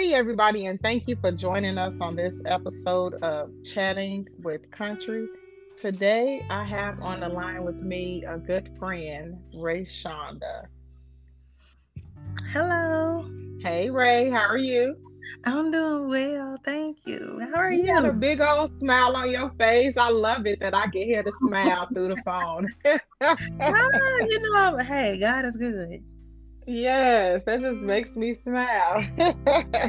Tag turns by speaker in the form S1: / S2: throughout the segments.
S1: Hey, everybody, and thank you for joining us on this episode of Chatting with Country. Today, I have on the line with me a good friend, RayShonda.
S2: Hello.
S1: Hey, Ray, how are you?
S2: I'm doing well, thank you. How are
S1: you?
S2: You
S1: got a big old smile on your face. I love it that I can hear the smile through the phone.
S2: ah, you know, hey, God is good.
S1: Yes, that just makes me smile.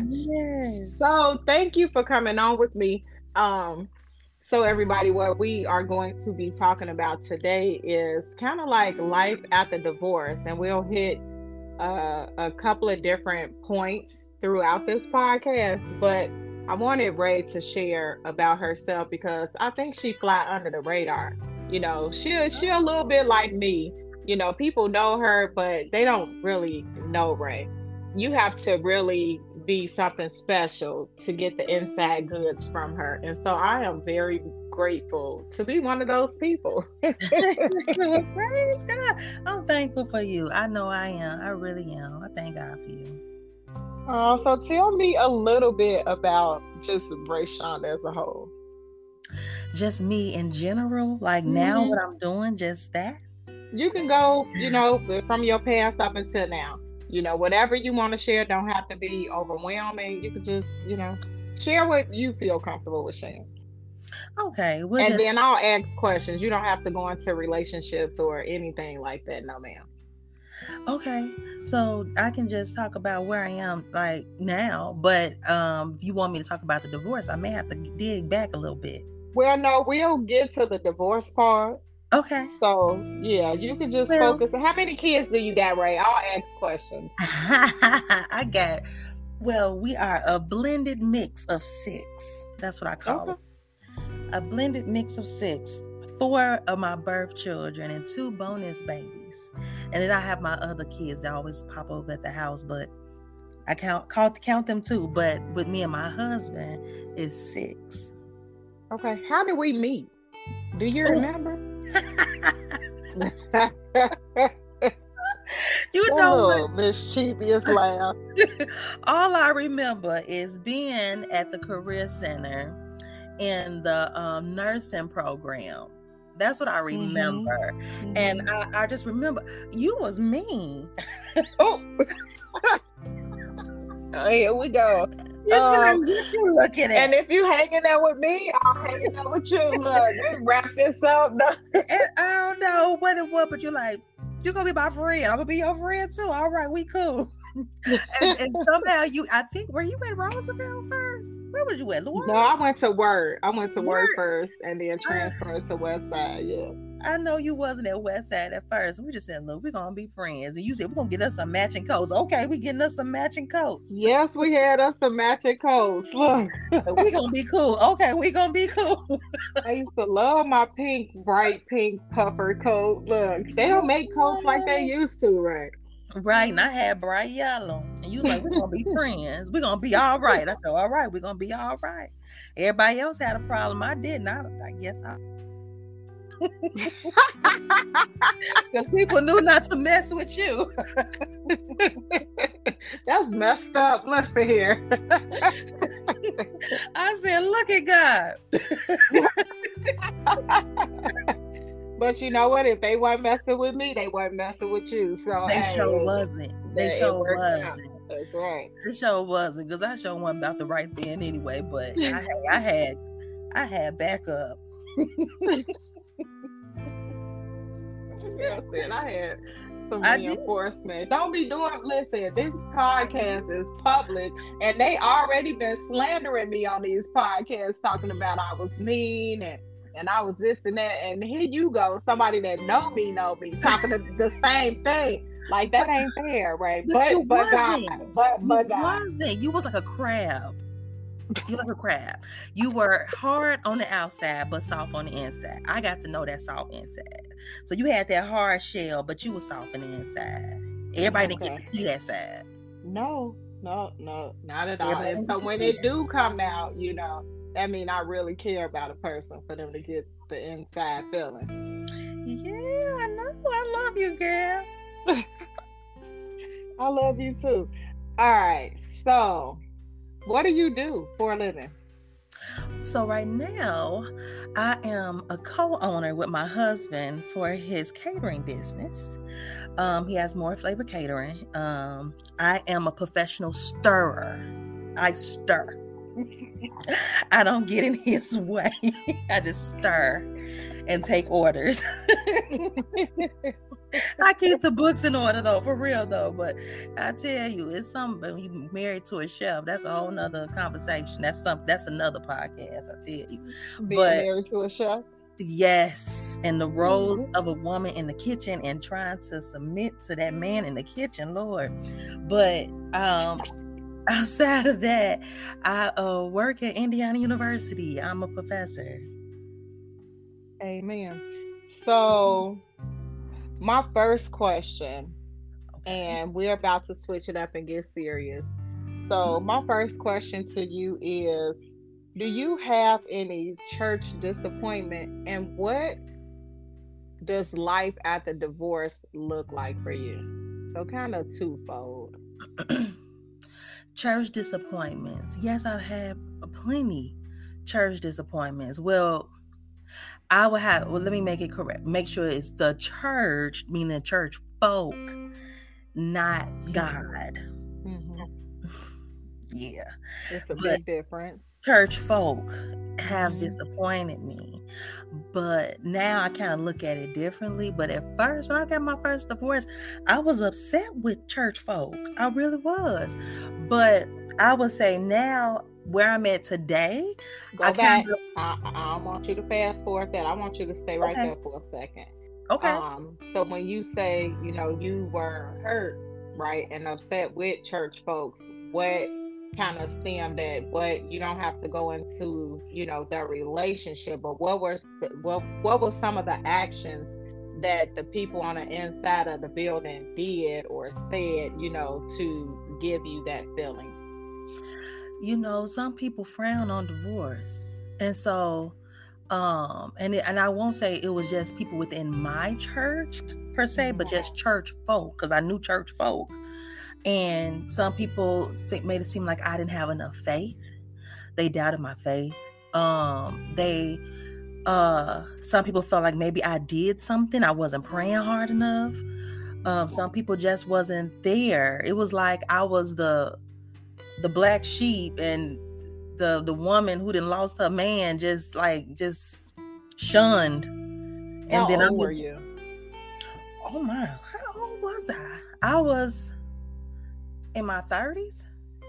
S2: yes.
S1: So thank you for coming on with me. Um, so everybody, what we are going to be talking about today is kind of like life after divorce, and we'll hit uh, a couple of different points throughout this podcast. But I wanted Ray to share about herself because I think she fly under the radar. You know, she she a little bit like me you know, people know her, but they don't really know Ray. You have to really be something special to get the inside goods from her. And so I am very grateful to be one of those people.
S2: Praise God. I'm thankful for you. I know I am. I really am. I thank God for you.
S1: Oh, so tell me a little bit about just RayShonda as a whole.
S2: Just me in general, like mm-hmm. now what I'm doing, just that
S1: you can go, you know, from your past up until now. You know, whatever you want to share don't have to be overwhelming. You can just, you know, share what you feel comfortable with sharing.
S2: Okay.
S1: We'll and just... then I'll ask questions. You don't have to go into relationships or anything like that, no ma'am.
S2: Okay. So I can just talk about where I am like now, but um if you want me to talk about the divorce, I may have to dig back a little bit.
S1: Well, no, we'll get to the divorce part.
S2: Okay.
S1: So yeah, you can just well, focus. How many kids do you got, Ray? I'll ask questions.
S2: I got. Well, we are a blended mix of six. That's what I call okay. it. A blended mix of six. Four of my birth children and two bonus babies, and then I have my other kids that always pop over at the house, but I count call count them too. But with me and my husband is six.
S1: Okay, how did we meet? Do you oh. remember?
S2: you know oh,
S1: mischievous laugh.
S2: All I remember is being at the career center in the um, nursing program. That's what I mm-hmm. remember. Mm-hmm. And I, I, just remember you was mean.
S1: oh. oh, here we go.
S2: Um, you looking at.
S1: And if you hanging out with me, I'll hang out with you. Look, wrap this up.
S2: and I don't know what it was, but you're like, you're gonna be my friend. I'm gonna be your friend too. All right, we cool. and, and, somehow you, I think, were you at Roosevelt first? Where were you at?
S1: Louis? No, I went to Wirt. I went to Wirt, Wirt first, and then transferred to West Side. Yeah.
S2: I know you wasn't at West Side at first. We just said, look, we're gonna be friends. And you said we're gonna get us some matching coats. Okay, we getting us some matching coats.
S1: Yes, we had us some matching coats. Look.
S2: we gonna be cool. Okay, we gonna be cool.
S1: I used to love my pink, bright pink puffer coat. Look, they don't make coats like they used to, right?
S2: Right, and I had bright yellow. And you like, we're gonna be friends. We're gonna be all right. I said, all right, we're gonna be all right. Everybody else had a problem. I didn't. I, I guess I because people knew not to mess with you.
S1: That's messed up. Listen here.
S2: I said, look at
S1: God. but you know what? If they weren't messing with me, they weren't messing with you. So
S2: they hey, sure wasn't. They sure wasn't. Out.
S1: That's right.
S2: It sure wasn't because I sure wasn't about the right thing anyway. But I I had, I had backup.
S1: I said I had some reinforcement. Don't be doing. Listen, this podcast is public, and they already been slandering me on these podcasts, talking about I was mean and and I was this and that. And here you go, somebody that know me, know me, talking the same thing. Like that ain't fair, right?
S2: But but,
S1: but
S2: God,
S1: but but
S2: you God. wasn't. You was like a crab. You like a crab. You were hard on the outside, but soft on the inside. I got to know that soft inside. So you had that hard shell, but you were soft on the inside. Everybody okay. didn't get to see that side.
S1: No, no, no, not at all. And so when it do come out, you know, that mean I really care about a person for them to get the inside feeling.
S2: Yeah, I know. I love you, girl.
S1: I love you too. All right, so What do you do for a living?
S2: So right now, I am a co-owner with my husband for his catering business. Um, he has Moore Flava Catering. Um, I am a professional stirrer. I stir. I don't get in his way. I just stir and take orders. I keep the books in order though, for real though. But I tell you, it's something when you married to a chef, that's a whole nother conversation. That's something that's another podcast, I tell you.
S1: Being but, married to a chef.
S2: Yes, and the roles mm-hmm. of a woman in the kitchen and trying to submit to that man in the kitchen, Lord. But um outside of that, I uh, work at Indiana University. I'm a professor.
S1: Amen. So, my first question, and we're about to switch it up and get serious. So, my first question to you is Do you have any church disappointment, and what does life after divorce look like for you? So, kind of twofold.
S2: church disappointments. Yes, I've had plenty church disappointments. Well, I would have well let me make it correct. Make sure it's the church, meaning church folk, not God. Mm-hmm. yeah.
S1: It's a big difference.
S2: Church folk have mm-hmm. disappointed me. But now I kind of look at it differently. But at first, when I got my first divorce, I was upset with church folk. I really was. But I would say now where I'm at today.
S1: Go I back. I, I don't want you to fast forward that. I want you to stay right okay. there for a second.
S2: Okay.
S1: Um, so when you say, you know, you were hurt, right, and upset with church folks, what kind of stemmed that? What you don't have to go into, you know, their relationship, but what were what what were some of the actions that the people on the inside of the building did or said, you know, to give you that feeling?
S2: You know, some people frown on divorce. And so um and it, and I won't say it was just people within my church per se, but just church folk because I knew church folk. And some people made it seem like I didn't have enough faith. They doubted my faith. Um they uh some people felt like maybe I did something. I wasn't praying hard enough. Um some people just wasn't there. It was like I was the the black sheep and the the woman who didn't lost her man just like just shunned.
S1: And how then old I were you?
S2: Oh my, how old was I? I was in my thirties.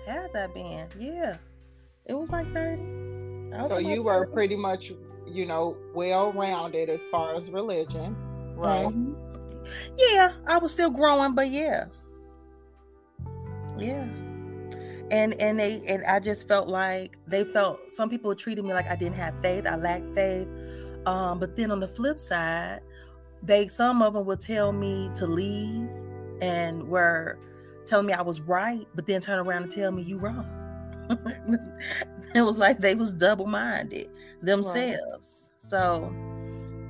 S2: Had that been? Yeah, it was like thirty.
S1: So you were pretty much, you know, well rounded as far as religion, right? Mm-hmm.
S2: Yeah, I was still growing, but yeah, yeah and and they and I just felt like they felt some people treated me like I didn't have faith. I lacked faith. Um, but then on the flip side, they some of them would tell me to leave and were telling me I was right, but then turn around and tell me you wrong. it was like they was double minded themselves. So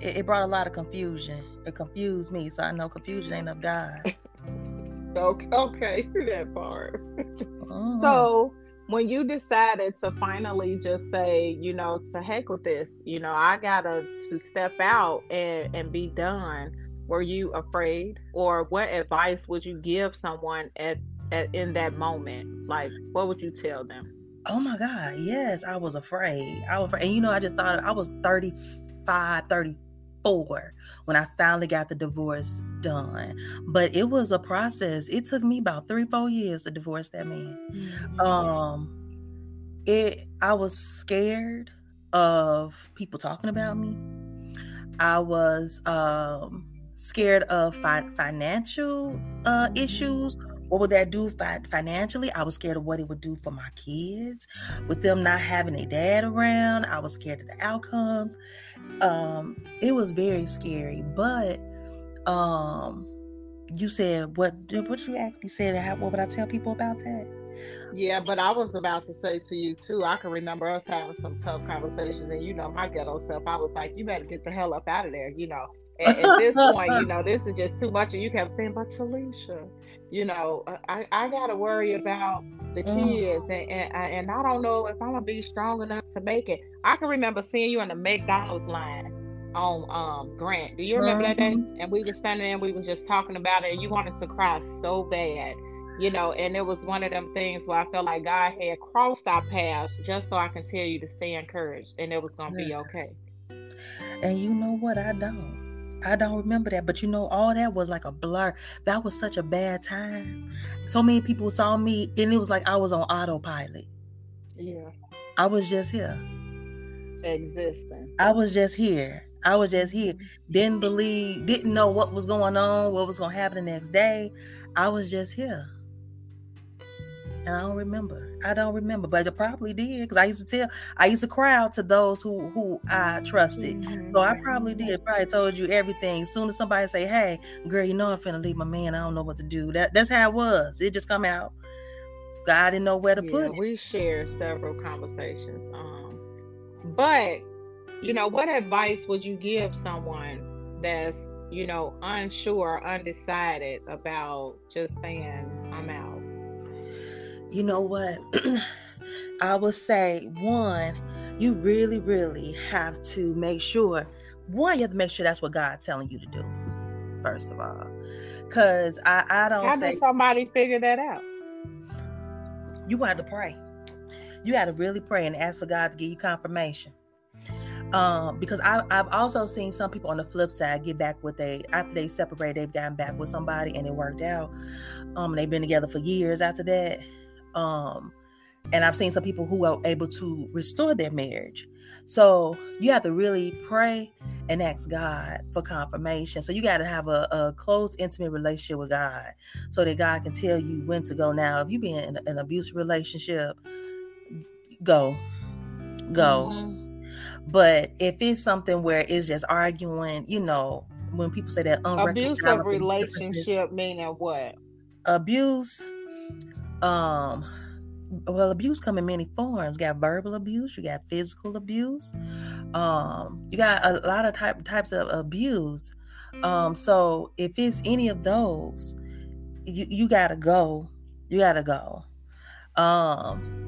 S2: it, it, brought a lot of confusion. It confused me. So I know confusion ain't of God.
S1: okay, okay, that part. Mm-hmm. So when you decided to finally just say, you know, to heck with this, you know, I gotta to step out and, and be done. Were you afraid? Or what advice would you give someone at, at in that moment? Like what would you tell them?
S2: Oh my God, yes, I was afraid. I was afraid. And you know, I just thought I was 35, 30, four when I finally got the divorce done. But it was a process. It took me about three, four years to divorce that man. Mm-hmm. Um it I was scared of people talking about me. I was um scared of fi- financial uh issues what would that do fi- financially? I was scared of what it would do for my kids. With them not having a dad around, I was scared of the outcomes. Um, it was very scary. But um, you said what? What you ask? You said how, what would I tell people about that?
S1: Yeah, but I was about to say to you too. I can remember us having some tough conversations, and you know, my ghetto self. I was like, "You better get the hell up out of there," you know at, at this point, you know, this is just too much. And you kept saying, but Talesha, you know, uh, I, I got to worry about the mm. kids. And, and, and I don't know if I'm going to be strong enough to make it. I can remember seeing you in the McDonald's line on um Grant. Do you remember mm-hmm. that day? Mm-hmm. And we were standing there and we was just talking about it and you wanted to cry so bad. You know, and it was one of them things where I felt like God had crossed our paths just so I can tell you to stay encouraged and it was gonna yeah. be okay.
S2: And you know what? I don't. I don't remember that, but you know, all that was like a blur. That was such a bad time. So many people saw me, and it was like I was on autopilot.
S1: Yeah.
S2: I was just here.
S1: Existing.
S2: I was just here. I was just here. Mm-hmm. Didn't believe, didn't know what was going on, what was going to happen the next day. I was just here. And I don't remember. I don't remember, but I probably did because I used to tell, I used to cry out to those who who I trusted. Mm-hmm. So I probably did. Probably told you everything. As soon as somebody say, "Hey, girl, you know I'm finna leave my man. I don't know what to do." That that's how it was. It just come out. God didn't know where to
S1: yeah,
S2: put it.
S1: We share several conversations. Um, but you know, what advice would you give someone that's you know unsure, undecided about just saying?
S2: You know what? I would say one, you really, really have to make sure. One, you have to make sure that's what God's telling you to do. First of all, because I, I don't.
S1: How
S2: say,
S1: did somebody figure that out?
S2: You have to pray. You got to really pray and ask for God to give you confirmation. Um, because I, I've also seen some people on the flip side get back with they after they separate, they've gotten back with somebody and it worked out. Um, they've been together for years after that um, and I've seen some people who are able to restore their marriage. So you have to really pray and ask God for confirmation. So you got to have a, a, close, intimate relationship with God so that God can tell you when to go. Now, if you've been in an abusive relationship, go, go. Mm-hmm. But if it's something where it's just arguing, you know, when people say that
S1: abusive relationship meaning what?
S2: Abuse um well abuse come in many forms. You got verbal abuse you got physical abuse. Um you got a lot of type types of abuse. Um so if it's any of those you you gotta go. You gotta go. Um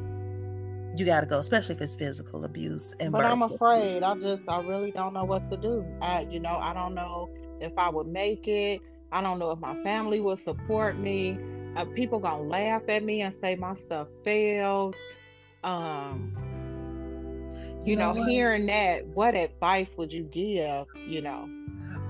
S2: you gotta go especially if it's physical abuse and
S1: but i'm afraid. abuse. i just i really don't know what to do. I you know i don't know if i would make it. I don't know if my family will support me uh, people gonna laugh at me and say my stuff failed. Um you, you know, know hearing that what advice would you give you know?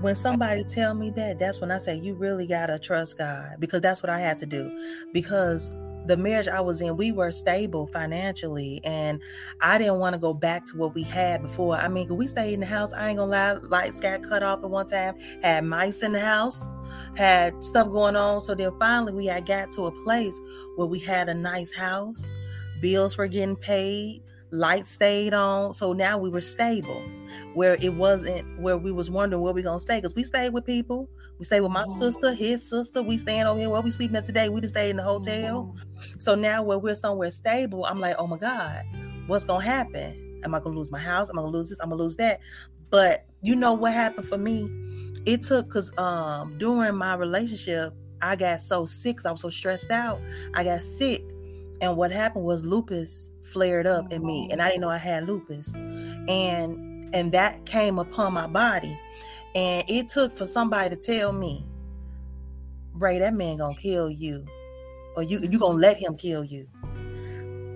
S2: When somebody tell me that that's when i say you really gotta trust god because that's what i had to do. Because the marriage I was in, we were stable financially, and I didn't want to go back to what we had before. I mean, we stayed in the house. I ain't gonna lie, lights got cut off at one time. Had mice in the house, had stuff going on. So then finally, we had got to a place where we had a nice house. Bills were getting paid lights stayed on so now we were stable where it wasn't where we was wondering where we gonna stay because we stayed with people we stayed with my mm-hmm. sister his sister we staying over here. Where we sleeping at today. We just stayed in the hotel. Mm-hmm. so now where we're somewhere stable i'm like oh my god what's gonna happen? Am i gonna lose my house? Am i gonna lose this? I'm gonna lose that. But you know what happened for me? It took because um during my relationship i got so sick i was so stressed out. I got sick and what happened was lupus flared up in me, and I didn't know I had lupus, and and that came upon my body, and it took for somebody to tell me, Ray, that man gonna kill you, or you you gonna let him kill you.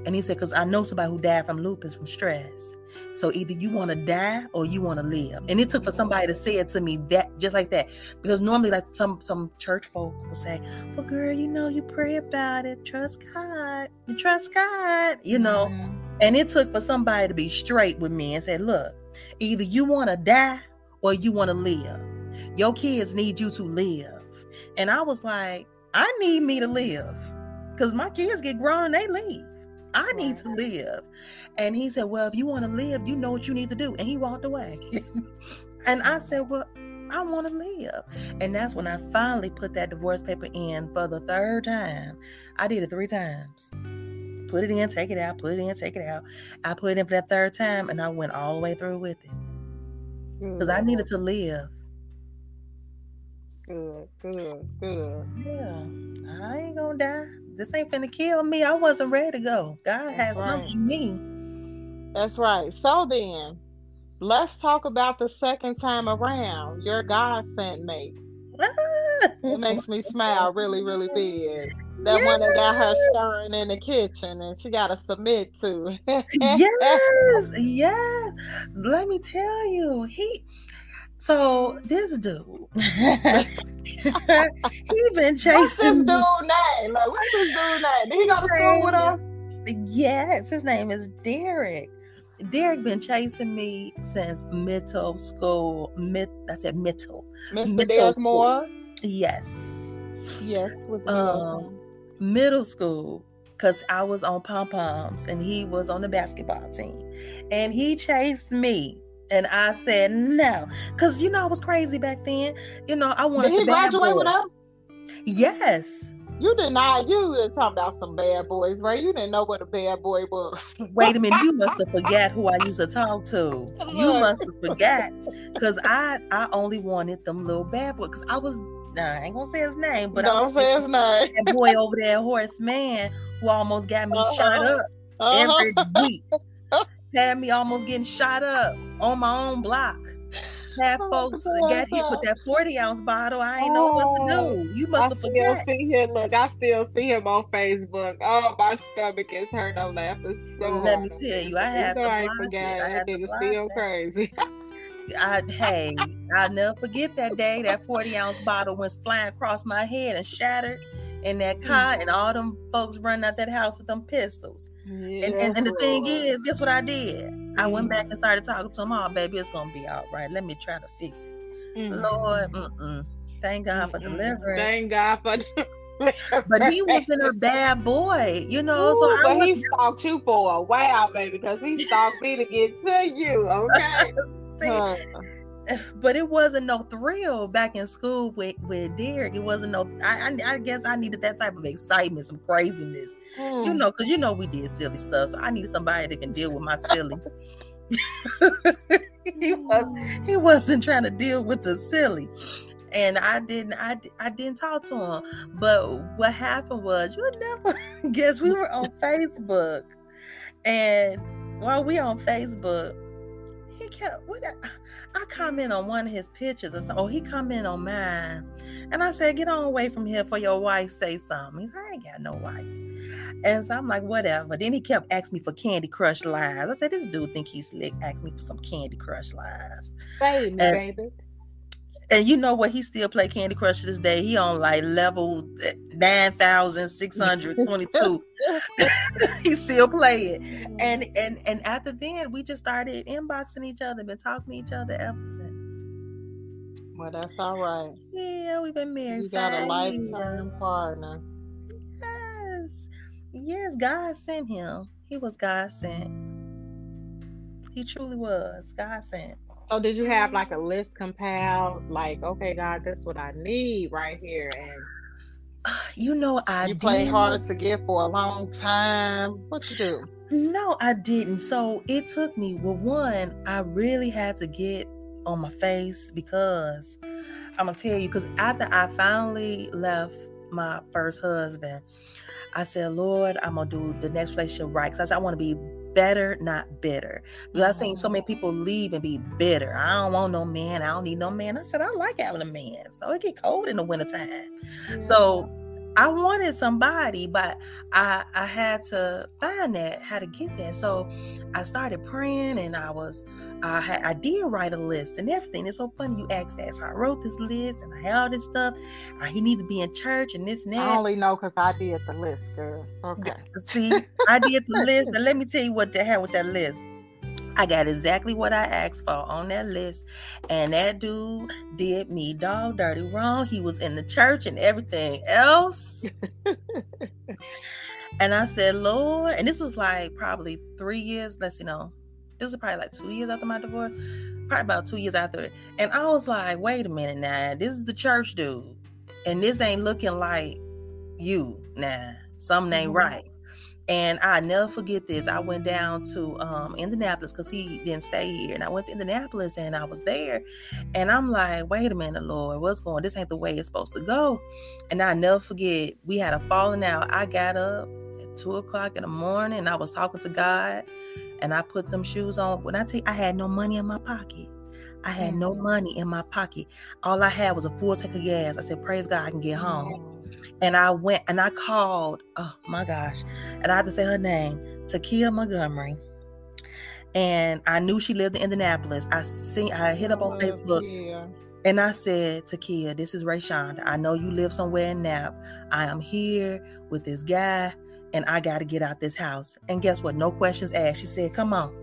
S2: And he said, because I know somebody who died from lupus from stress. So either you want to die or you want to live. And it took for somebody to say it to me that just like that. Because normally like some some church folk will say, Well, girl, you know, you pray about it. Trust God. You trust God, you know. Mm-hmm. And it took for somebody to be straight with me and say, Look, either you want to die or you want to live. Your kids need you to live. And I was like, I need me to live. Because my kids get grown, and they leave. I need to live. And he said, Well, if you want to live, you know what you need to do. And he walked away. and I said, Well, I want to live. And that's when I finally put that divorce paper in for the third time. I did it three times. Put it in, take it out, put it in, take it out. I put it in for that third time and I went all the way through with it. Because I needed to live.
S1: Good, good, good.
S2: Yeah, I ain't gonna die. This ain't finna kill me. I wasn't ready to go. God had
S1: right.
S2: something me.
S1: That's right. So then, let's talk about the second time around. Your God sent mate. it makes me smile really, really big. That yes. one that got her stirring in the kitchen and she got to submit to.
S2: yes, yeah. Let me tell you, he. So this dude, he been chasing. What's
S1: this dude name? Like, what's this dude name? Did he go to school with us?
S2: Yes, his name is Derrick. Derrick been chasing me since middle school. Mid, I said middle.
S1: Mr. Derrick Moore.
S2: Yes.
S1: Yes.
S2: Um, middle school because I was on pom poms and he was on the basketball team, and he chased me. And I said no, because you know I was crazy back then. You know I wanted.
S1: Did he graduate with us?
S2: Yes.
S1: You did not. You were talking about some bad boys, right? You didn't know what a bad boy was.
S2: Wait a minute. You must have forgot who I used to talk to. You must have forgot because I I only wanted them little bad boys because I was. Nah, I ain't gonna say his name, but
S1: don't say his name.
S2: That boy over there, horse Man, who almost got me uh-huh. shot up uh-huh. every week. Had me almost getting shot up on my own block half oh, folks got hit with that 40 ounce bottle. I ain't oh, know what to do. Oh, You must I have
S1: still see him. Look, I still see him on Facebook. Oh, my stomach is hurt. I'm laughing so
S2: Let me tell you, I had to
S1: I forgot. That nigga still crazy.
S2: I, hey, I'll never forget that day that 40 ounce bottle went flying across my head and shattered in that car, mm. and all them folks running out that house with them pistols. Yeah, and, and, and the thing is, guess what I did? I went back and started talking to him. Oh, baby, it's gonna be all right. Let me try to fix it. Mm-hmm. Lord, mm-mm. thank God for deliverance.
S1: Thank God for.
S2: but he wasn't a bad boy, you know.
S1: Ooh,
S2: so
S1: but he stalked you for a while, baby, because he stalked me to get to you. Okay.
S2: See, but it wasn't no thrill back in school with with Derrick. It wasn't no. I, I, I guess I needed that type of excitement, some craziness, mm. you know, because you know we did silly stuff. So I needed somebody that can deal with my silly. he was he wasn't trying to deal with the silly and I didn't I, I didn't talk to him. But what happened was you would never guess we were on Facebook. And while we on Facebook, he kept what I comment on one of his pictures or something. Oh, he commented on mine. And I said, get on away from here for your wife say something. He said, I ain't got no wife. And so I'm like, whatever. Then he kept asking me for Candy Crush lives. I said, this dude think he's slick. Ask me for some Candy Crush lives.
S1: Baby, baby
S2: and you know what? He still play Candy Crush to this day. He on like level eh, nine thousand six hundred twenty-two. he still play it, and and and after then, we just started inboxing each other, been talking to each other ever since.
S1: Well, that's all right.
S2: Yeah, we've been married.
S1: You got a lifetime partner.
S2: Yes, yes. God sent him. He was God sent. He truly was God sent.
S1: So did you have like a list compiled? Like, okay, God, that's what I need right here, and
S2: you know, I
S1: you play hard to get for a long time. What you do?
S2: No, I didn't. So it took me. Well, one, I really had to get on my face because I'm gonna tell you. Because after I finally left my first husband, I said, Lord, I'm gonna do the next relationship right. Because I said I want to be better, not bitter. Because I've seen so many mm-hmm. people leave and be bitter. I don't want no man. I don't need no man. I said, I like having a man. So it get cold in the wintertime. So I wanted somebody, but I I had to find that, how to get that. So I started praying and I was I had I did write a list and everything. It's so funny you asked that. So I wrote this list and I had all this stuff. Uh, he needs to be in church and this and that.
S1: I only know because I did the list, girl. Okay.
S2: See, I did the list, and let me tell you what they had with that list. I got exactly what I asked for on that list. And that dude did me dog dirty wrong. He was in the church and everything else. and I said, Lord, and this was like probably three years, let's you know, this was probably like two years after my divorce, probably about two years after it. And I was like, wait a minute now, this is the church dude. And this ain't looking like you now. Something ain't mm-hmm. right. And I never forget this. I went down to um, Indianapolis because he didn't stay here. And I went to Indianapolis and I was there. And I'm like, wait a minute, Lord, what's going This ain't the way it's supposed to go. And I never forget, we had a falling out. I got up at two o'clock in the morning and I was talking to God and I put them shoes on. When I tell you, I had no money in my pocket. I had no mm. money in my pocket. All I had was a full tank of gas. I said, Praise God, I can get home. And I went and I called, oh my gosh, and I had to say her name, Takia Montgomery. And I knew she lived in Indianapolis. I seen I hit up on oh, Facebook yeah. and I said, Takia, this is RayShonda. I know you live somewhere in Nap. I am here with this guy and I gotta get out this house. And guess what? No questions asked. She said, Come on.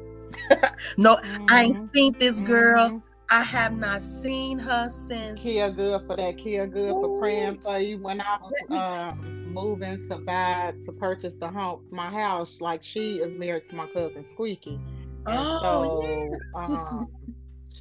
S2: no, mm-hmm. I ain't mm-hmm. seen this girl. Mm-hmm. I have not seen her since.
S1: Kia good for that. Kia good Ooh. for praying for you. When I was um, moving to buy to purchase the home, my house, like she is married to my cousin Squeaky. And oh, so yeah. um,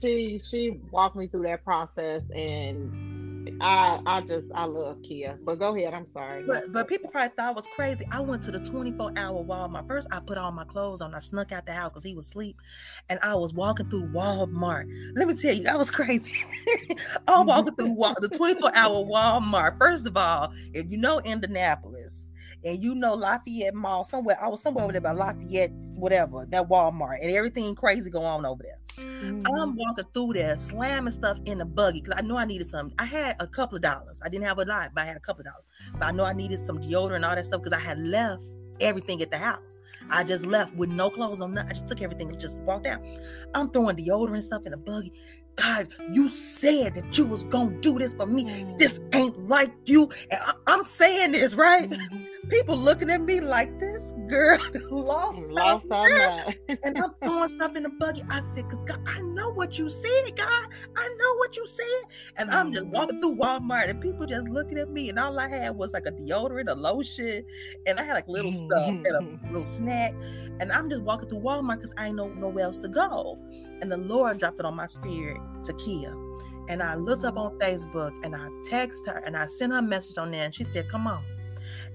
S1: she she walked me through that process and I I just I love Kia. But go ahead. I'm sorry.
S2: But but people probably thought I was crazy. I went to the 24 hour Walmart. First, I put all my clothes on. I snuck out the house because he was asleep, and I was walking through Walmart. Let me tell you, that was crazy. I'm walking through the 24 hour Walmart. First of all, if you know Indianapolis and you know Lafayette Mall somewhere. I was somewhere over there by Lafayette, whatever, that Walmart, and everything crazy going on over there. Mm-hmm. I'm walking through there, slamming stuff in the buggy because I know I needed some. I had a couple of dollars. I didn't have a lot, but I had a couple of dollars. But I know I needed some deodorant and all that stuff because I had left everything at the house. I just left with no clothes, no nothing. I just took everything and just walked out. I'm throwing deodorant and stuff in the buggy. God, you said that you was gonna do this for me. Mm-hmm. This ain't like you. And I- am saying this, right? Mm-hmm. People looking at me like this girl lost, lost her mind. and I'm throwing stuff in the buggy. I said, because God, I know what you said, God. I know what you said. And I'm just mm-hmm. walking through Walmart and people just looking at me. And all I had was like a deodorant, a lotion, and I had like little stuff and a little snack. And I'm just walking through Walmart because I ain't know nowhere else to go. And the Lord dropped it on my spirit to Kia. And I looked up on Facebook and I text her and I sent her a message on there and she said, Come on.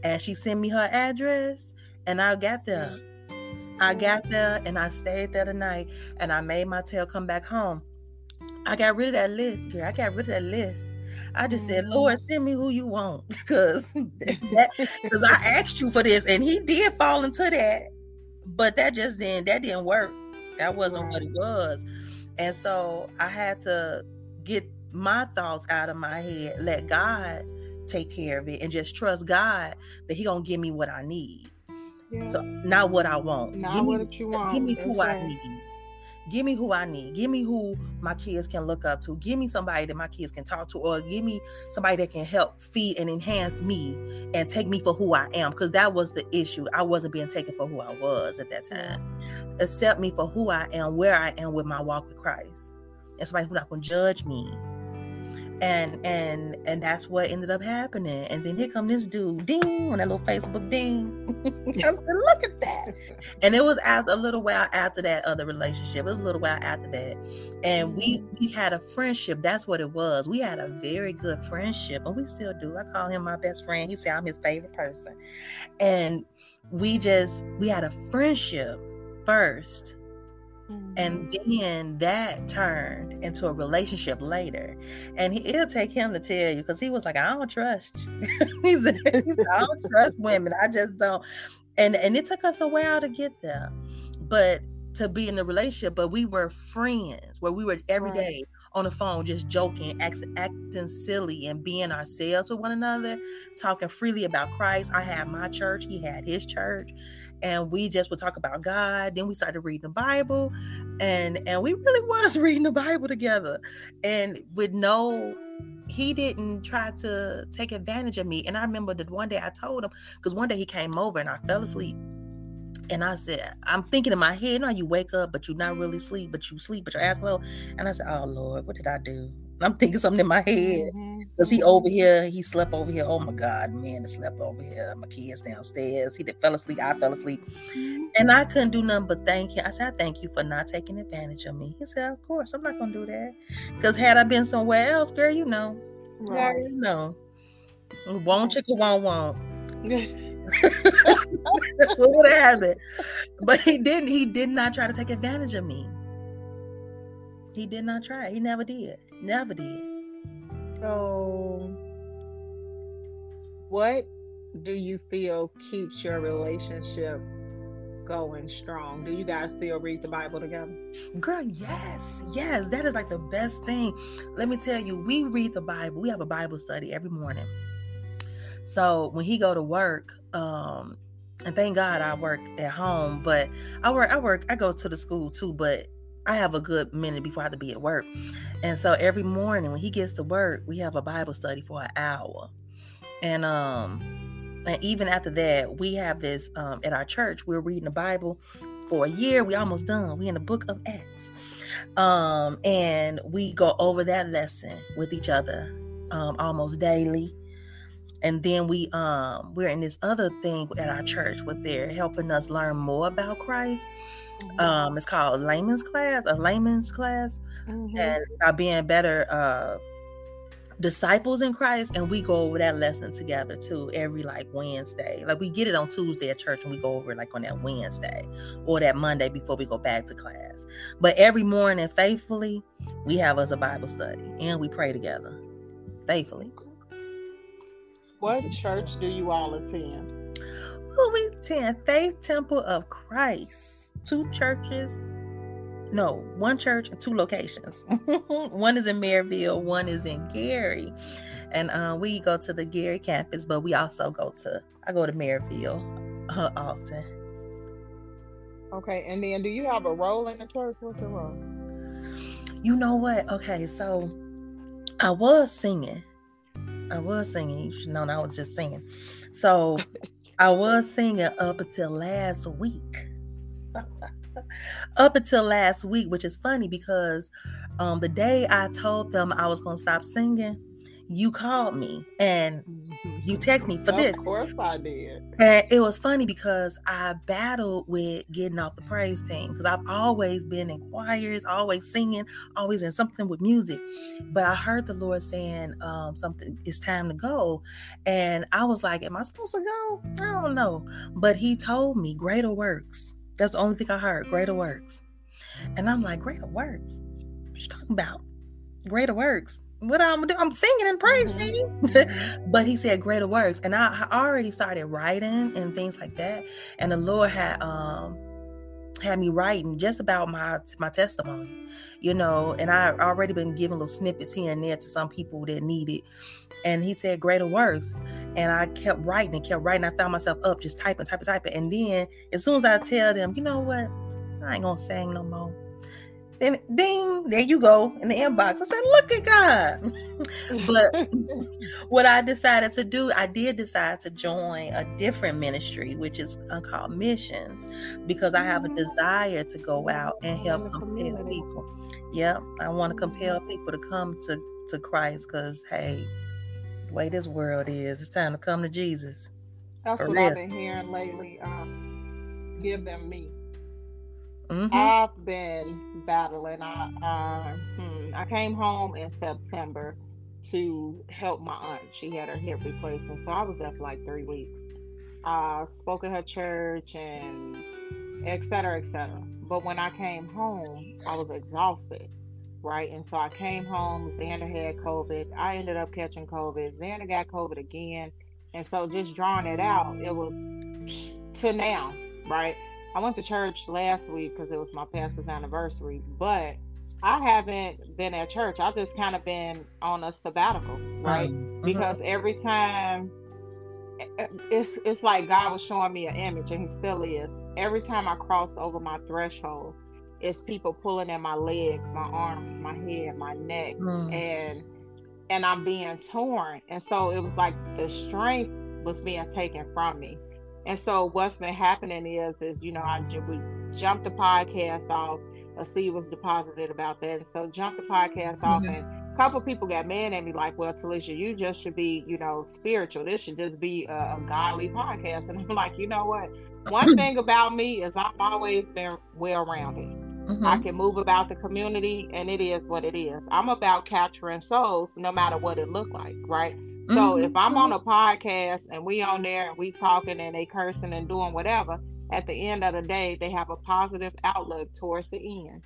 S2: And she sent me her address and I got there. I got there and I stayed there the night and I made my tail come back home. I got rid of that list, girl. I got rid of that list. I just said, mm-hmm. Lord, send me who you want. Because because I asked you for this and he did fall into that. But that just didn't that didn't work. That wasn't right. what it was. And so I had to get my thoughts out of my head, let God take care of it, and just trust God that He gonna give me what I need. Yeah. So not what I want.
S1: Not
S2: give
S1: me, what you want.
S2: Give me who. I need. Give me who I need. Give me who my kids can look up to. Give me somebody that my kids can talk to, or give me somebody that can help feed and enhance me and take me for who I am. Because that was the issue. I wasn't being taken for who I was at that time. Accept me for who I am, where I am with my walk with Christ. And somebody who's not going to judge me and and and that's what ended up happening. And then here come this dude ding on that little facebook ding. I said look at that. And it was after a little while after that other relationship. It was a little while after that. And we mm-hmm. we had a friendship. That's what it was. We had a very good friendship and we still do. I call him my best friend. He said i'm his favorite person. And we just we had a friendship first and mm-hmm. then that turned into a relationship later. And he, it'll take him to tell you because he was like, I don't trust you. he, said, he said, I don't trust women. I just don't. And and it took us a while to get there. But to be in a relationship, but we were friends where we were every day on the phone just joking, act, acting silly, and being ourselves with one another, talking freely about Christ. I had my church, he had his church, and we just would talk about God. Then we started reading the Bible, and mm. and we really was reading the Bible together, and with no. He didn't try to take advantage of me. And I remember that one day I told him, because one day he came over and I fell asleep and I said, I'm thinking in my head, now you wake up, but you're not really asleep, but you sleep, but your ass low. And I said, Oh Lord, what did I do? I'm thinking something in my head. Because mm-hmm. he over here, he slept over here. Oh my God, man, he slept over here. My kids downstairs. He fell asleep. I fell asleep. Mm-hmm. And I couldn't do nothing but thank him. I said, I thank you for not taking advantage of me. He said, Of course, I'm not gonna do that. Because had I been somewhere else, girl, you know. Right. You know. Won't chicken won't won't. What would have happened. But he didn't. He did not try to take advantage of me. He did not try. He never did. Never did.
S1: So, what do you feel keeps your relationship going strong? Do you guys still read the Bible together?
S2: Girl, yes, yes. That is like the best thing. Let me tell you, we read the Bible. We have a Bible study every morning. So when he go to work, um, and thank God I work at home, but I work, I work, I go to the school too, but I have a good minute before I have to be at work. And so every morning when he gets to work, we have a Bible study for an hour. And um and even after that, we have this um, at our church. We're reading the Bible for a year. We almost done. We in the book of Acts, um, and we go over that lesson with each other um, almost daily. And then we um we're in this other thing at our church where they're helping us learn more about Christ. Mm-hmm. Um, it's called layman's class, a layman's class, mm-hmm. and about being better uh disciples in Christ, and we go over that lesson together too every like Wednesday. Like we get it on Tuesday at church, and we go over it like on that Wednesday or that Monday before we go back to class. But every morning, faithfully, we have us a Bible study and we pray together faithfully.
S1: What church do you all attend?
S2: Well, we attend Faith Temple of Christ. Two churches no, one church and two locations. one is in Merrillville, one is in Gary. And uh, we go to the Gary campus, but we also go to, I go to Merrillville uh, often.
S1: Okay. And then do you have a role in the church? What's your role?
S2: You know what? Okay. So I was singing. I was singing. You should know I was just singing. So I was singing up until last week up until last week, which is funny because um, the day I told them I was going to stop singing, you called me and you text me for this.
S1: Of course I did.
S2: And it was funny because I battled with getting off the praise team because I've always been in choirs, always singing, always in something with music. But I heard the Lord saying um, something, it's time to go. And I was like, Am I supposed to go? I don't know. But He told me, Greater works that's the only thing I heard. Greater works. And I'm like, greater works? What you talking about? Greater works. What I'm do? I'm singing and praising. Mm-hmm. but he said greater works. And I, I already started writing and things like that. And the Lord had um had me writing just about my my testimony, you know, and I already been giving little snippets here and there to some people that need it. And he said greater works. And I kept writing and kept writing. I found myself up just typing, typing, typing. And then as soon as I tell them, you know what? I ain't gonna sing no more. Then ding, there you go in the inbox. I said, look at God. but what I decided to do, I did decide to join a different ministry, which is uh, called missions, because I have a desire to go out and help compel people. Yeah, I want to compel people to come to, to Christ because hey, the way this world is, it's time to come to Jesus.
S1: That's what real. I've been hearing lately. Um, give them me. Mm-hmm. I've been battling. I uh, hmm, I came home in September to help my aunt. She had her hip replacement, so I was there for like three weeks. I spoke at her church and et cetera, et cetera. But when I came home, I was exhausted, right? And so I came home. Xander had COVID. I ended up catching COVID. Xander got COVID again, and so just drawing it out, it was to now, right? I went to church last week because it was my pastor's anniversary, but I haven't been at church. I've just kind of been on a sabbatical, right? Mm-hmm. Because every time it's it's like God was showing me an image, and He still is. Every time I cross over my threshold, it's people pulling at my legs, my arms, my head, my neck, mm. and and I'm being torn. And so it was like the strength was being taken from me. And so what's been happening is, is you know, I we jumped the podcast off. A seed was deposited about that, and so jumped the podcast off, mm-hmm. and a couple people got mad at me, like, "Well, Talesha, you just should be, you know, spiritual. This should just be a, a godly podcast." And I'm like, you know what? One thing about me is I've always been well rounded. Mm-hmm. I can move about the community, and it is what it is. I'm about capturing souls, no matter what it look like, right? So mm-hmm. if I'm on a podcast and we on there and we talking and they cursing and doing whatever, at the end of the day, they have a positive outlook towards the end.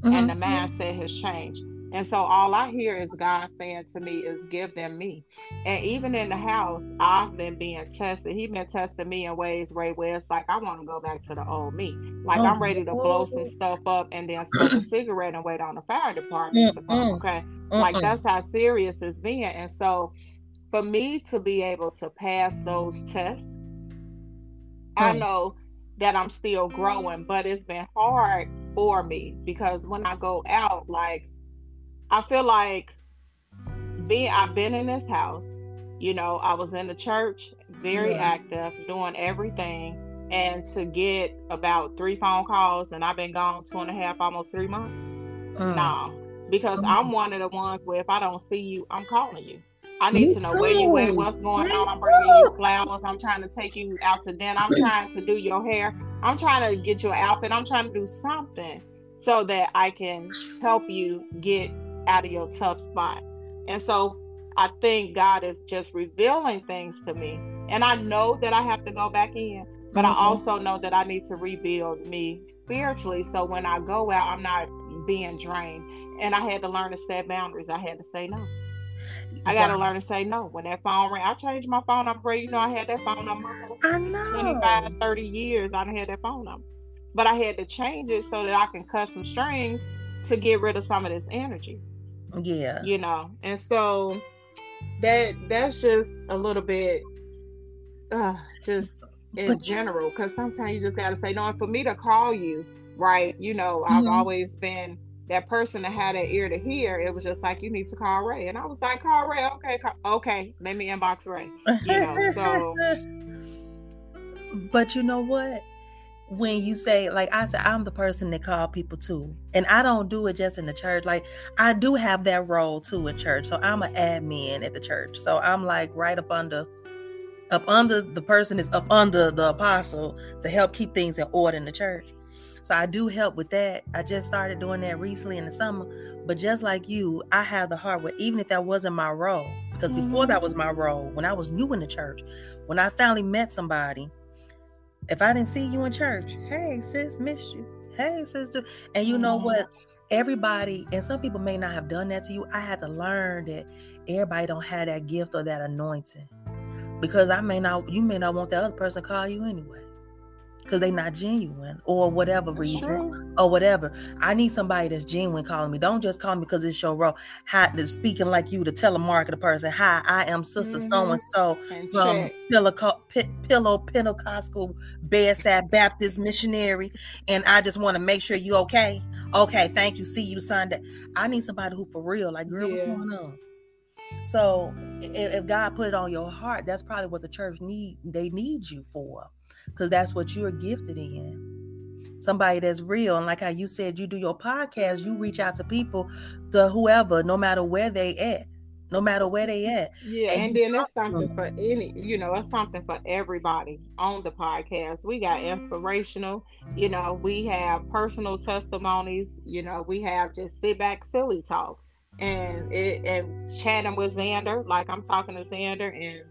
S1: Mm-hmm. And the mindset has changed. And so all I hear is God saying to me is give them me. And even in the house, I've been being tested. He's been testing me in ways, Ray, where it's like I want to go back to the old me. Like oh, I'm ready to blow some stuff up and then smoke a cigarette and wait on the fire department. okay. Like that's how serious it's being. And so for me to be able to pass those tests, I know that I'm still growing, but it's been hard for me because when I go out, like I feel like being I've been in this house, you know, I was in the church, very yeah. active, doing everything. And to get about three phone calls and I've been gone two and a half, almost three months. Mm. No. Because mm. I'm one of the ones where if I don't see you, I'm calling you. I need Me to know too. where you at, what's going Me on. I'm bringing too. you flowers. I'm trying to take you out to dinner. I'm trying to do your hair. I'm trying to get your outfit. I'm trying to do something so that I can help you get out of your tough spot. And so I think God is just revealing things to me. And I know that I have to go back in, but mm-hmm. I also know that I need to rebuild me spiritually. So when I go out, I'm not being drained. And I had to learn to set boundaries. I had to say no. I got to learn to say no. When that phone rang, I changed my phone number. You know, I had that phone number.
S2: I know.
S1: 25 to 30 years, I had that phone number. But I had to change it so that I can cut some strings to get rid of some of this energy.
S2: Yeah.
S1: You know, and so that that's just a little bit uh just in but general because sometimes you just gotta say no and for me to call you right you know mm-hmm. i've always been that person that had that ear to hear, it was just like you need to call Ray, and I was like, call Ray, okay, call, okay, let me inbox Ray. You know, so.
S2: But you know what? When you say, like I said, I'm the person that call people too, and I don't do it just in the church. Like I do have that role too in church, so I'm an admin at the church. So I'm like right up under up under the person is up under the apostle to help keep things in order in the church. So I do help with that. I just started doing that recently in the summer. But just like you, I have the heart where even if that wasn't my role, because mm-hmm. before that was my role, when I was new in the church, when I finally met somebody, if I didn't see you in church, hey sis, missed you. Hey sister. And you know mm-hmm. what? Everybody, and some people may not have done that to you. I had to learn that everybody don't have that gift or that anointing. Because I may not, you may not want that other person to call you anyway because they not genuine or whatever reason or whatever. I need somebody that's genuine calling me. Don't just call me because it's your role. Hi, speaking like you to telemarket person. Hi, I am Sister So and So from Pillow, Pillow Pentecostal Bedside Baptist Missionary, and I just want to make sure you okay. Okay, thank you. See you Sunday. I need somebody who for real. Like, girl, yeah. what's going on? So if, if God put it on your heart, that's probably what the church need. They need you for because that's what you're gifted in. Somebody that's real and like how you said you do your podcast you reach out to people to whoever no matter where they at no matter where they at
S1: yeah and, and then it's something for any you know it's something for everybody on the podcast. We got mm-hmm. inspirational you know we have personal testimonies you know we have just sit back silly talk and it and chatting with xander like i'm talking to xander and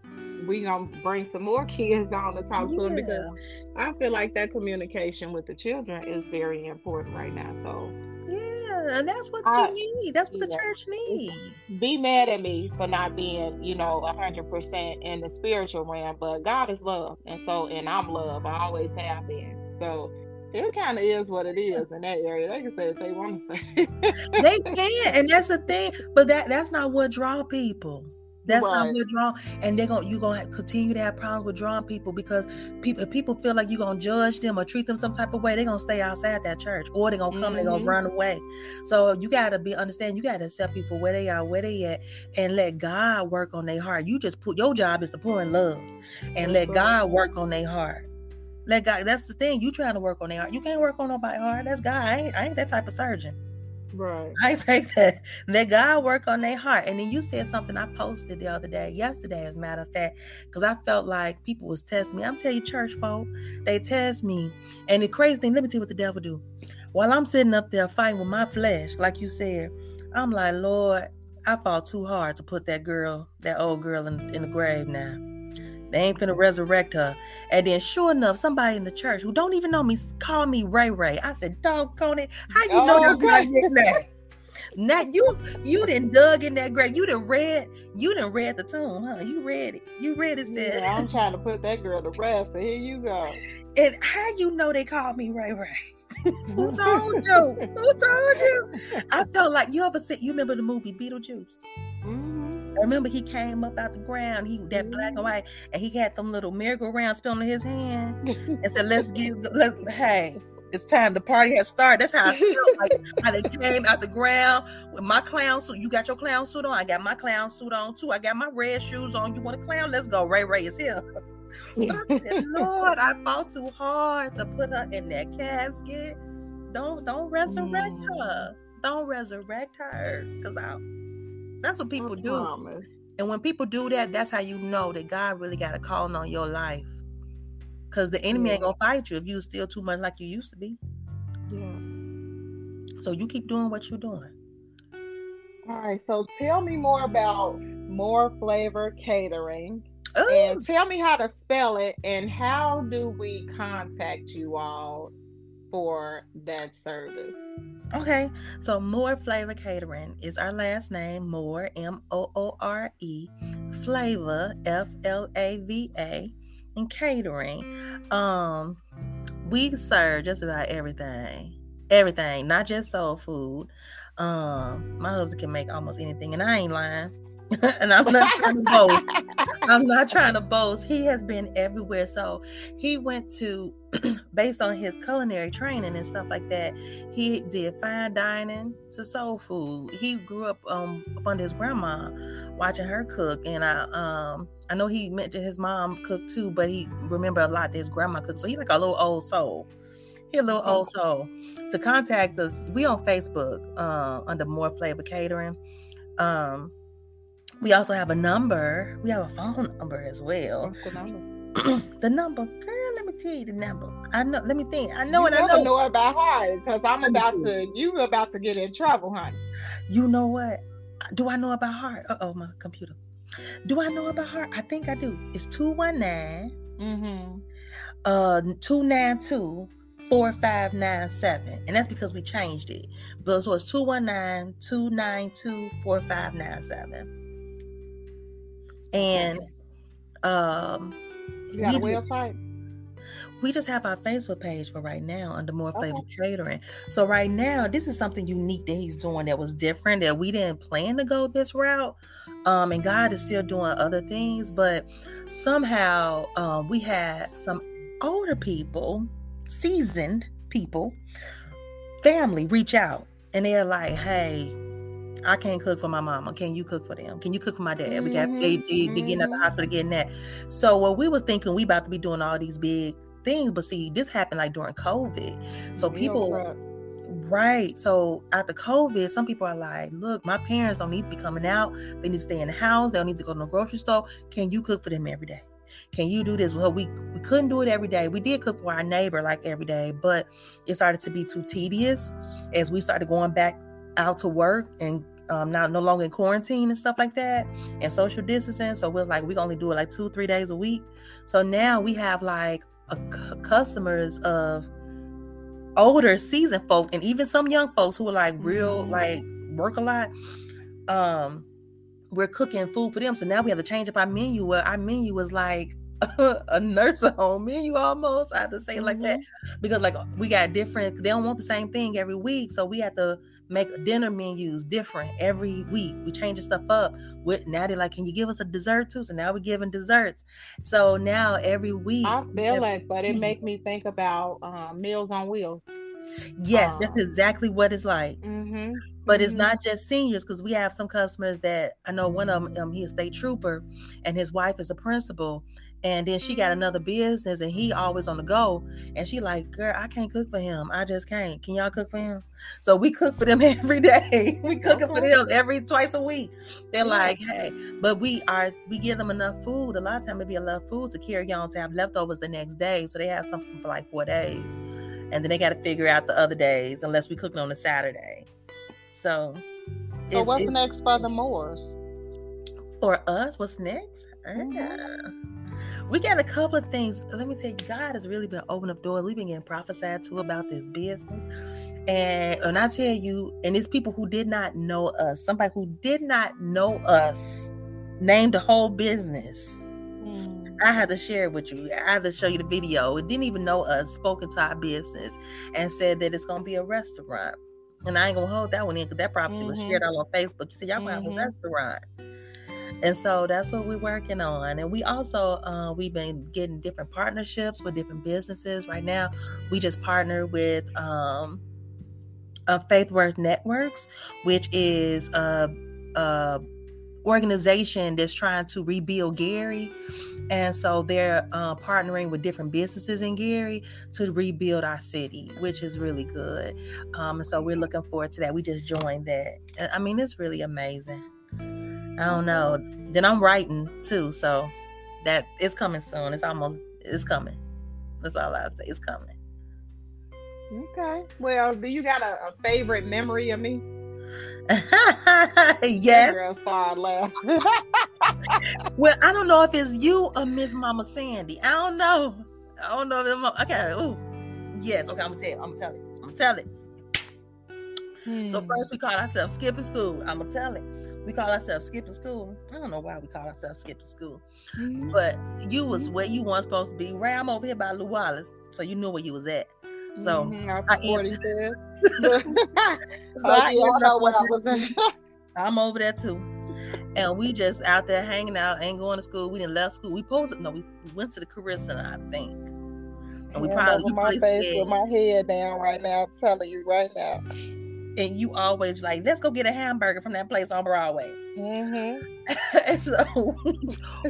S1: we gonna bring some more kids on to talk yeah. to them because I feel like that communication with the children is very important right now. So
S2: yeah, and that's what I, you need. That's what yeah. the church needs.
S1: Be mad at me for not being, you know, hundred percent in the spiritual realm, but God is love, and so and I'm love. I always have been. So it kind of is what it is in that area. They can say if they want to say.
S2: they can, and that's the thing. But that that's not what draw people. That's right. not what draw, and they're gonna you gonna continue to have problems with drawing people because people if people feel like you're gonna judge them or treat them some type of way, they're gonna stay outside that church or they're gonna come, mm-hmm. they're gonna run away. So you gotta be understand, you gotta accept people where they are, where they at, and let God work on their heart. You just put your job is to pour in love and let God work on their heart. Let God. That's the thing. You trying to work on their heart. You can't work on nobody's heart. That's God. I ain't, I ain't that type of surgeon.
S1: Right.
S2: I take that. Let God work on their heart. And then you said something I posted the other day, yesterday, as a matter of fact, because I felt like people was testing me. I'm telling you, church folk, they test me. And the crazy thing, let me tell you what the devil do. While I'm sitting up there fighting with my flesh, like you said, I'm like, Lord, I fought too hard to put that girl, that old girl, in, in the grave now. They ain't finna resurrect her. And then, sure enough, somebody in the church who don't even know me called me Ray Ray. I said, "Doggone it! How you oh, know that's my nickname?" Now you you didn't dug in that grave. You didn't read. You didn't read the tomb, huh? You read it. You read it. Said,
S1: yeah, I'm trying to put that girl to rest. So here you go.
S2: And how you know they called me Ray Ray? Who told you? Who told you? I felt like you ever said you remember the movie Beetlejuice? Mm-hmm. I remember he came up out the ground, he that mm-hmm. black and mm-hmm. white, and he had them little merry-go-round spinning in his hand and said, Let's get let's hey, it's time the party has started. That's how I feel like how they came out the ground with my clown suit. You got your clown suit on. I got my clown suit on too. I got my red shoes on. You want a clown? Let's go. Ray Ray is here. but I said, Lord, I fought too hard to put her in that casket. Don't don't resurrect mm. her. Don't resurrect her. Cause I that's what people do. And when people do that, that's how you know that God really got a calling on your life. Cause the enemy yeah. ain't gonna fight you if you still too much like you used to be. Yeah. So you keep doing what you're doing.
S1: All right. So tell me more about Moore Flava Catering. Ooh. And tell me how to spell it and how do we contact you all for that service?
S2: Okay, so Moore Flava Catering is our last name, Moore M O O R E, Flava F L A V A and catering, um, we serve just about everything. Everything, not just soul food. Um, my husband can make almost anything, and I ain't lying. and I'm not trying to boast. I'm not trying to boast. He has been everywhere. So he went to, based on his culinary training and stuff like that, he did fine dining to soul food. He grew up um up under his grandma, watching her cook, and I um I know he mentioned his mom cooked too, but he remember a lot that his grandma cooked. So he like a little old soul. He a little old soul. To contact us, we on Facebook uh, under Moore Flava Catering. Um, we also have a number. We have a phone number as well.
S1: The number?
S2: the number, girl. Let me tell you the number. I know. Let me think. I know
S1: you
S2: it. I know.
S1: know it by heart because I'm about to. You about to get in trouble, honey.
S2: You know what? Do I know about heart? Uh oh, my computer. Do I know about heart? I think I do. It's 219 mm-hmm. uh 292 4597. And that's because we changed it. But so it's 219 292 4597. And um,
S1: you got a website?
S2: We just have our Facebook page for right now under Moore Flava okay. Catering. So right now, this is something unique that he's doing that was different that we didn't plan to go this route. Um, and God is still doing other things, but somehow um, we had some older people, seasoned people, family reach out and they're like, "Hey, I can't cook for my mama. Can you cook for them? Can you cook for my dad? We got they, they, they getting at the mm-hmm. hospital getting that. So what we was thinking, we about to be doing all these big things, but see, this happened like during COVID. So people Right. So after COVID, some people are like, look, my parents don't need to be coming out. They need to stay in the house. They don't need to go to the grocery store. Can you cook for them every day? Can you do this? Well, we we couldn't do it every day. We did cook for our neighbor like every day, but it started to be too tedious as we started going back out to work and um, now no longer in quarantine and stuff like that and social distancing. So we're like, we only do it like two, three days a week. So now we have like a, customers of older seasoned folk and even some young folks who are like real, mm-hmm. like work a lot. Um, we're cooking food for them. So now we have to change up our menu where our menu was like a nursing home you almost. I have to say it mm-hmm. like that mm-hmm. because like we got different. They don't want the same thing every week, so we have to make dinner menus different every week. We change the stuff up. With now they're like, can you give us a dessert too? So now we're giving desserts. So now every week,
S1: I feel it, but it make me think about um, Meals on Wheels.
S2: Yes, um, that's exactly what it's like. Mm-hmm. But it's mm-hmm. not just seniors because we have some customers that I know. One of them, um, he's a state trooper, and his wife is a principal, and then she got another business and he always on the go. And she like girl i can't cook for him. I just can't. Can y'all cook for him? So we cook for them every day. We cook okay. for them every twice a week. They're like hey but we are we give them enough food. A lot of time it be enough food to carry on to have leftovers the next day. So they have something for like four days. And then they got to figure out the other days unless we cook on a saturday. So
S1: So what's next for the Moores?
S2: For us, what's next? Mm-hmm we got a couple of things. Let me tell you, God has really been opening up doors. We've been getting prophesied to about this business. And and I tell you, and it's people who did not know us, somebody who did not know us named the whole business. Mm. I had to share it with you. I had to show you the video. It didn't even know us, spoken to our business, and said that it's gonna be a restaurant. And I ain't gonna hold that one in because that prophecy mm-hmm. was shared all on Facebook. He said, Y'all gonna mm-hmm. have a mm-hmm. restaurant and so that's what we're working on and we also uh, we've been getting different partnerships with different businesses right now we just partner with um, uh, faithworth networks which is a, a organization that's trying to rebuild gary and so they're uh, partnering with different businesses in Gary to rebuild our city, which is really good. Um, and so we're looking forward to that. We just joined that. I mean, it's really amazing. I don't know. Then I'm writing too, so that it's coming soon. It's almost it's coming. That's all I say. It's coming.
S1: Okay. Well, do you got a, a favorite memory of me?
S2: yes.
S1: Girl started laughing.
S2: well, I don't know if it's you or Miss Mama Sandy. I don't know. I don't know if it's okay. Ooh. Yes. Okay. I'm gonna tell. You. I'm gonna tell it. I'm gonna tell it. Hmm. So first we called ourselves skipping school. I'm gonna tell it we call ourselves skipping school. I don't know why we call ourselves skipping school, mm-hmm. but you was where you weren't supposed to be. I'm over here by Lew Wallace, so you knew where you was at. So mm-hmm, I,
S1: so I know what I was at.
S2: I'm over there too. And we just out there hanging out, ain't going to school. We didn't left school. We posted no, we, went to the career center, I think.
S1: And we probably my face with my head down right now. I'm telling you right now
S2: and you always like, let's go get a hamburger from that place on Broadway.
S1: Mm-hmm.
S2: so,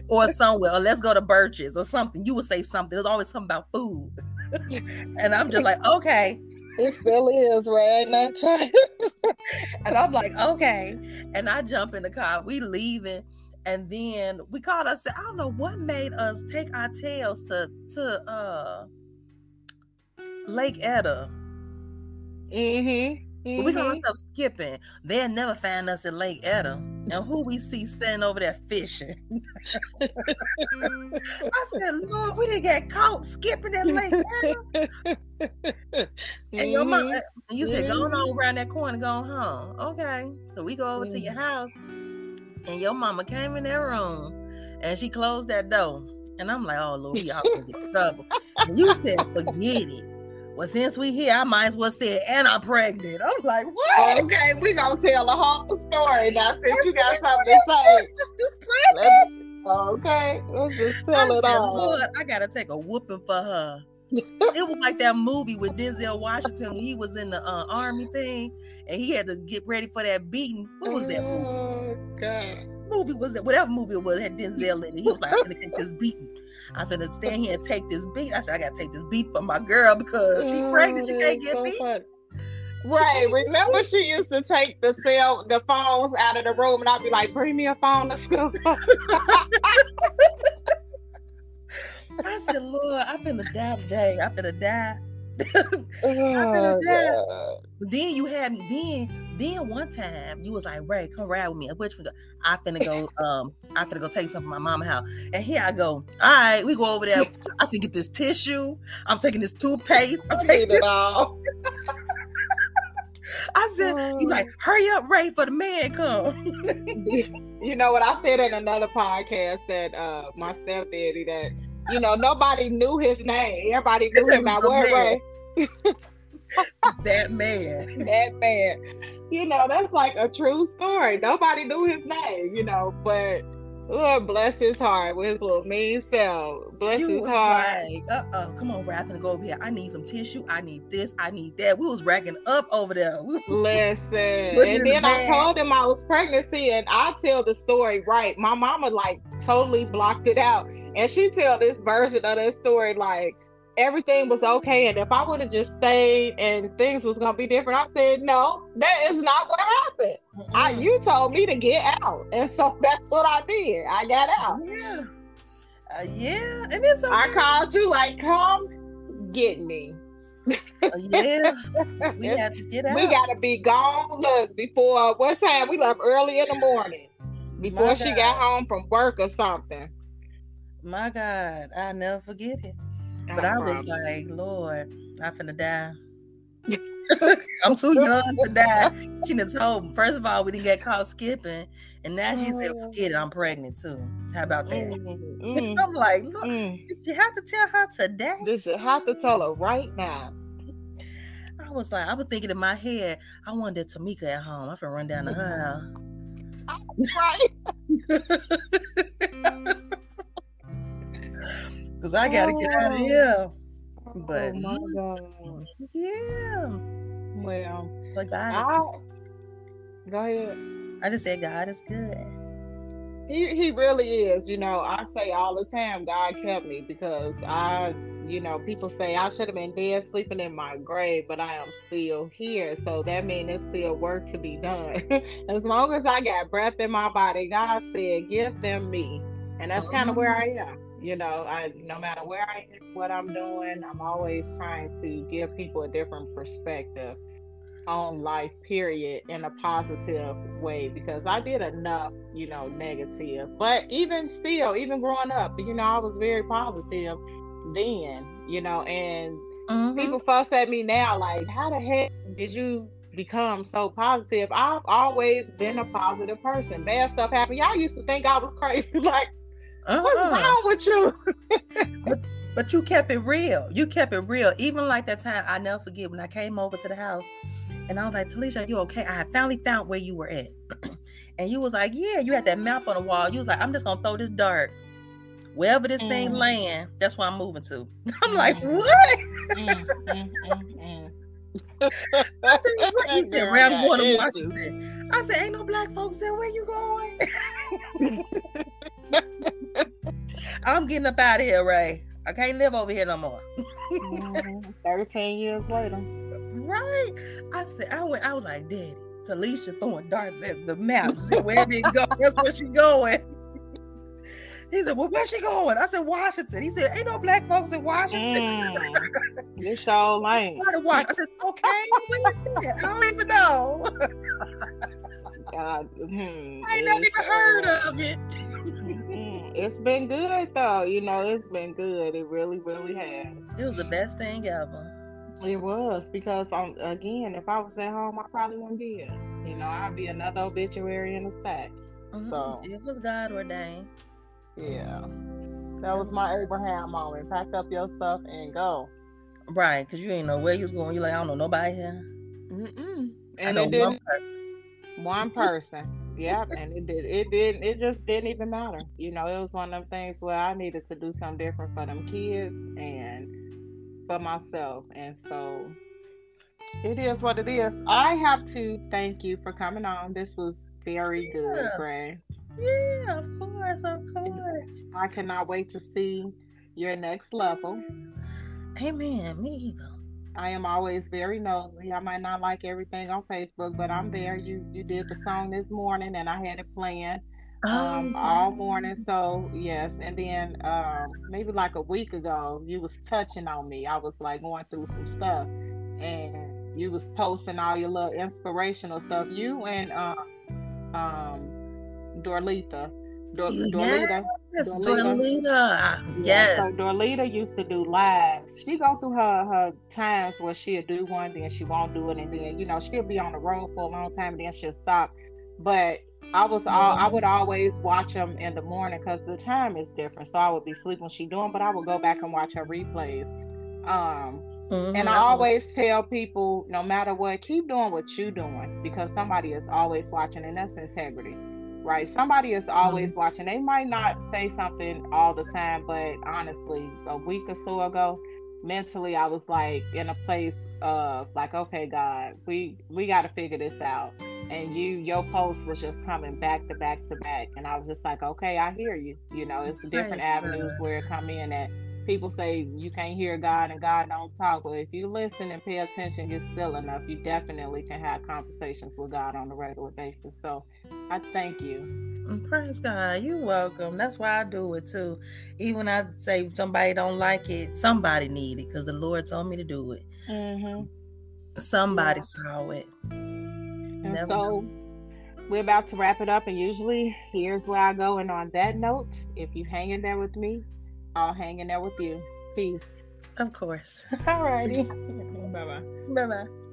S2: or somewhere, or let's go to Birch's or something. You would say something. There's always something about food, and I'm just like, okay.
S1: It still is, right? Not trying.
S2: and I'm like, okay. And I jump in the car. We leaving, and then we called us. I don't know what made us take our tails to to uh Lake Etta.
S1: Mm-hmm.
S2: Mm-hmm. we call ourselves skipping. They'll never find us in Lake Etta. And who we see standing over there fishing. I said, Lord, we didn't get caught skipping at Lake mm-hmm. And your mom, mm-hmm. you said, go on mm-hmm. around that corner, go home. Okay. So we go over mm-hmm. to your mm-hmm. house, and your mama came in that room and she closed that door. And I'm like, oh Lord, we all gonna get trouble. And you said, forget it well, since we here, I might as well say, and I'm pregnant. I'm like, what?
S1: Okay, we gonna tell the whole story now. Since you got something to say, let okay, let's just tell I it said, all. Lord,
S2: I gotta take a whooping for her. it was like that movie with Denzel Washington when he was in the uh, army thing, and he had to get ready for that beating. What was that movie?
S1: Oh God.
S2: Movie was that? Whatever movie it was had Denzel in it. He was like, "I'm gonna take this beating." I said, to stand here and take this beat. I said, I gotta take this beat for my girl because she's pregnant. She can't get so beat.
S1: Right. Remember, she used to take the cell, the phones out of the room, and I'd be like, "Bring me a phone to school."
S2: I said, "Lord, I finna die today. I finna die."
S1: oh,
S2: then you had me. Then then one time you was like, Ray, come ride with me. Which we go, I finna go, um, I finna go take something from my mama house. And here I go. All right, we go over there. I can get this tissue. I'm taking this toothpaste. I'm taking
S1: it all.
S2: I said, oh. you like, hurry up, Ray, for the man come.
S1: you know what I said in another podcast that uh my stepdaddy that you know nobody knew his name. Everybody knew him by word Ray.
S2: That man.
S1: That man you know, that's like a true story. Nobody knew his name, you know, but Lord bless his heart with his little mean self. Bless you his heart.
S2: Like, uh-uh, come on, bro. I'm gonna go over here. I need some tissue. I need this. I need that. We was racking up over there.
S1: Listen. and then the I told him I was pregnancy, and I tell the story right. My mama like totally blocked it out. And she tell this version of that story like everything was okay. And if I would have just stayed and things was gonna be different, I said, no, that is not what happened. Mm-hmm. I you told me to get out. And so that's what I did. I got out.
S2: Yeah. Uh, yeah. And it's okay.
S1: I called you like, come get me.
S2: Uh, yeah, we have to get out.
S1: We gotta be gone. Look, before what time we left early in the morning, before she got home from work or something.
S2: My God, I never forget it. But I, was like, Lord, I'm finna die. I'm too young to die. She done told me, first of all, we didn't get caught skipping. And now she said,
S1: Oh.
S2: forget it, I'm pregnant too. How about that?
S1: Mm, mm,
S2: I'm like, look,
S1: mm.
S2: did you have to tell her today?
S1: Did you have to tell her right now?
S2: I was like, I was thinking in my head, I wanted Tamika at home. I'm finna run down to her
S1: Right.
S2: Because I gotta get out of
S1: Oh.
S2: here. Oh but
S1: oh my god.
S2: yeah.
S1: Well,
S2: But God
S1: I go ahead.
S2: I just said God is good.
S1: He he really is. You know, I say all the time, God kept me because I, you know, people say I should have been dead sleeping in my grave, but I am still here. So that means there's still work to be done. as long as I got breath in my body, God said, give them me. And that's kind of where mm-hmm. I am. You know, I no matter where I am, what I'm doing, I'm always trying to give people a different perspective on life period in a positive way because I did enough, you know, negative. But even still, even growing up, you know, I was very positive then, you know, and
S2: Mhm.
S1: people fuss at me now like, how the heck did you become so positive? I've always been a positive person. Bad stuff happened. Y'all used to think I was crazy. like, what's
S2: Uh-uh.
S1: wrong with you?
S2: But you kept it real. You kept it real. Even like that time, I never forget when I came over to the house and I was like, Talesha, are you okay? I had finally found where you were at. and you was like, Yeah, you had that map on the wall. You was like, I'm just gonna throw this dart. Wherever this thing
S1: Mm.
S2: land, that's where I'm moving to. I'm like,
S1: Mm.
S2: what?
S1: Mm, mm, mm, mm.
S2: I said, what? You said, I'm going to. Washington. I said, ain't no black folks there. Where you going? I'm getting up out of here, Ray. I can't live over here no more.
S1: Mhm. 13 years later.
S2: Right. I said, I went, I was like, Daddy, Talesha throwing darts at the map. Said, wherever it go, that's where she going. He said, Well, where's she going? I said, Washington. He said, Ain't no black folks in Washington.
S1: Mm, you so lame.
S2: I said, Okay, where is that? I don't even know.
S1: God, hmm,
S2: I ain't never even heard
S1: sure-
S2: of it.
S1: Mm, It's been good though. You know, it's been good. It really, really has.
S2: It was the best thing ever.
S1: It was because um again, if I was at home, I probably wouldn't be here. You know, I'd be another obituary in the stack.
S2: Mhm.
S1: So-
S2: It was God ordained.
S1: Yeah. That was my Abraham moment. Pack up your stuff and go.
S2: Right, because you ain't know where you was going. You like, I don't know nobody here.
S1: Mm-mm.
S2: I
S1: And
S2: know
S1: it didn't
S2: one person.
S1: one person. Yep, and it did. It didn't. It just didn't even matter. You know, it was one of them things where I needed to do something different for them kids and for myself, and so it is what it is. I have to thank you for coming on. This was very good,
S2: Yeah.
S1: Gray.
S2: Yeah, of course, of course.
S1: I cannot wait to see your next level.
S2: Amen. Me either.
S1: I am always very nosy. I might not like everything on Facebook, but I'm there. You you did the song this morning, and I had it playing. um,
S2: Oh,
S1: all morning. So yes, and then um, maybe like a week ago, you was touching on me. I was like going through some stuff, and you was posting all your little inspirational stuff. You and um, um, Dorlita, Dor- Dorlita.
S2: Yes,
S1: Dorlita.
S2: Dorlita.
S1: Yeah,
S2: Yes.
S1: So Dorlita used to do lives. She go through her her times where she'll do one, then she won't do it, and then you know she'll be on the road for a long time, and then she'll stop. But I was all I would always watch them in the morning because the time is different. So I would be sleeping when she doing, but I would go back and watch her replays. Um,
S2: Mhm.
S1: and I always tell people, no matter what, keep doing what you're doing because somebody is always watching, and that's integrity, right? Somebody is always mm-hmm. watching. They might not mm-hmm. say something all the time, but honestly, a week or so ago, mentally, I was like in a place of like, okay, God, we we got to figure this out. And you, your post was just coming back to back to back, and I was just like, okay, I hear you. You know, it's different
S2: Praise
S1: avenues
S2: God.
S1: where it come in that people say you can't hear God and God don't talk. Well, if you listen and pay attention, get still enough, you definitely can have conversations with God on a regular basis. So I thank you
S2: Mm, praise God. You're welcome. That's why I do it too. Even I say somebody don't like it, somebody need it because the Lord told me to do it. Mm-hmm. Somebody yeah. saw it.
S1: And Never so know. we're about to wrap it up. And usually, here's where I go. And on that note, if you hang in there with me, I'll hang in there with you. Peace.
S2: Of course. All righty.
S1: bye bye.
S2: Bye bye.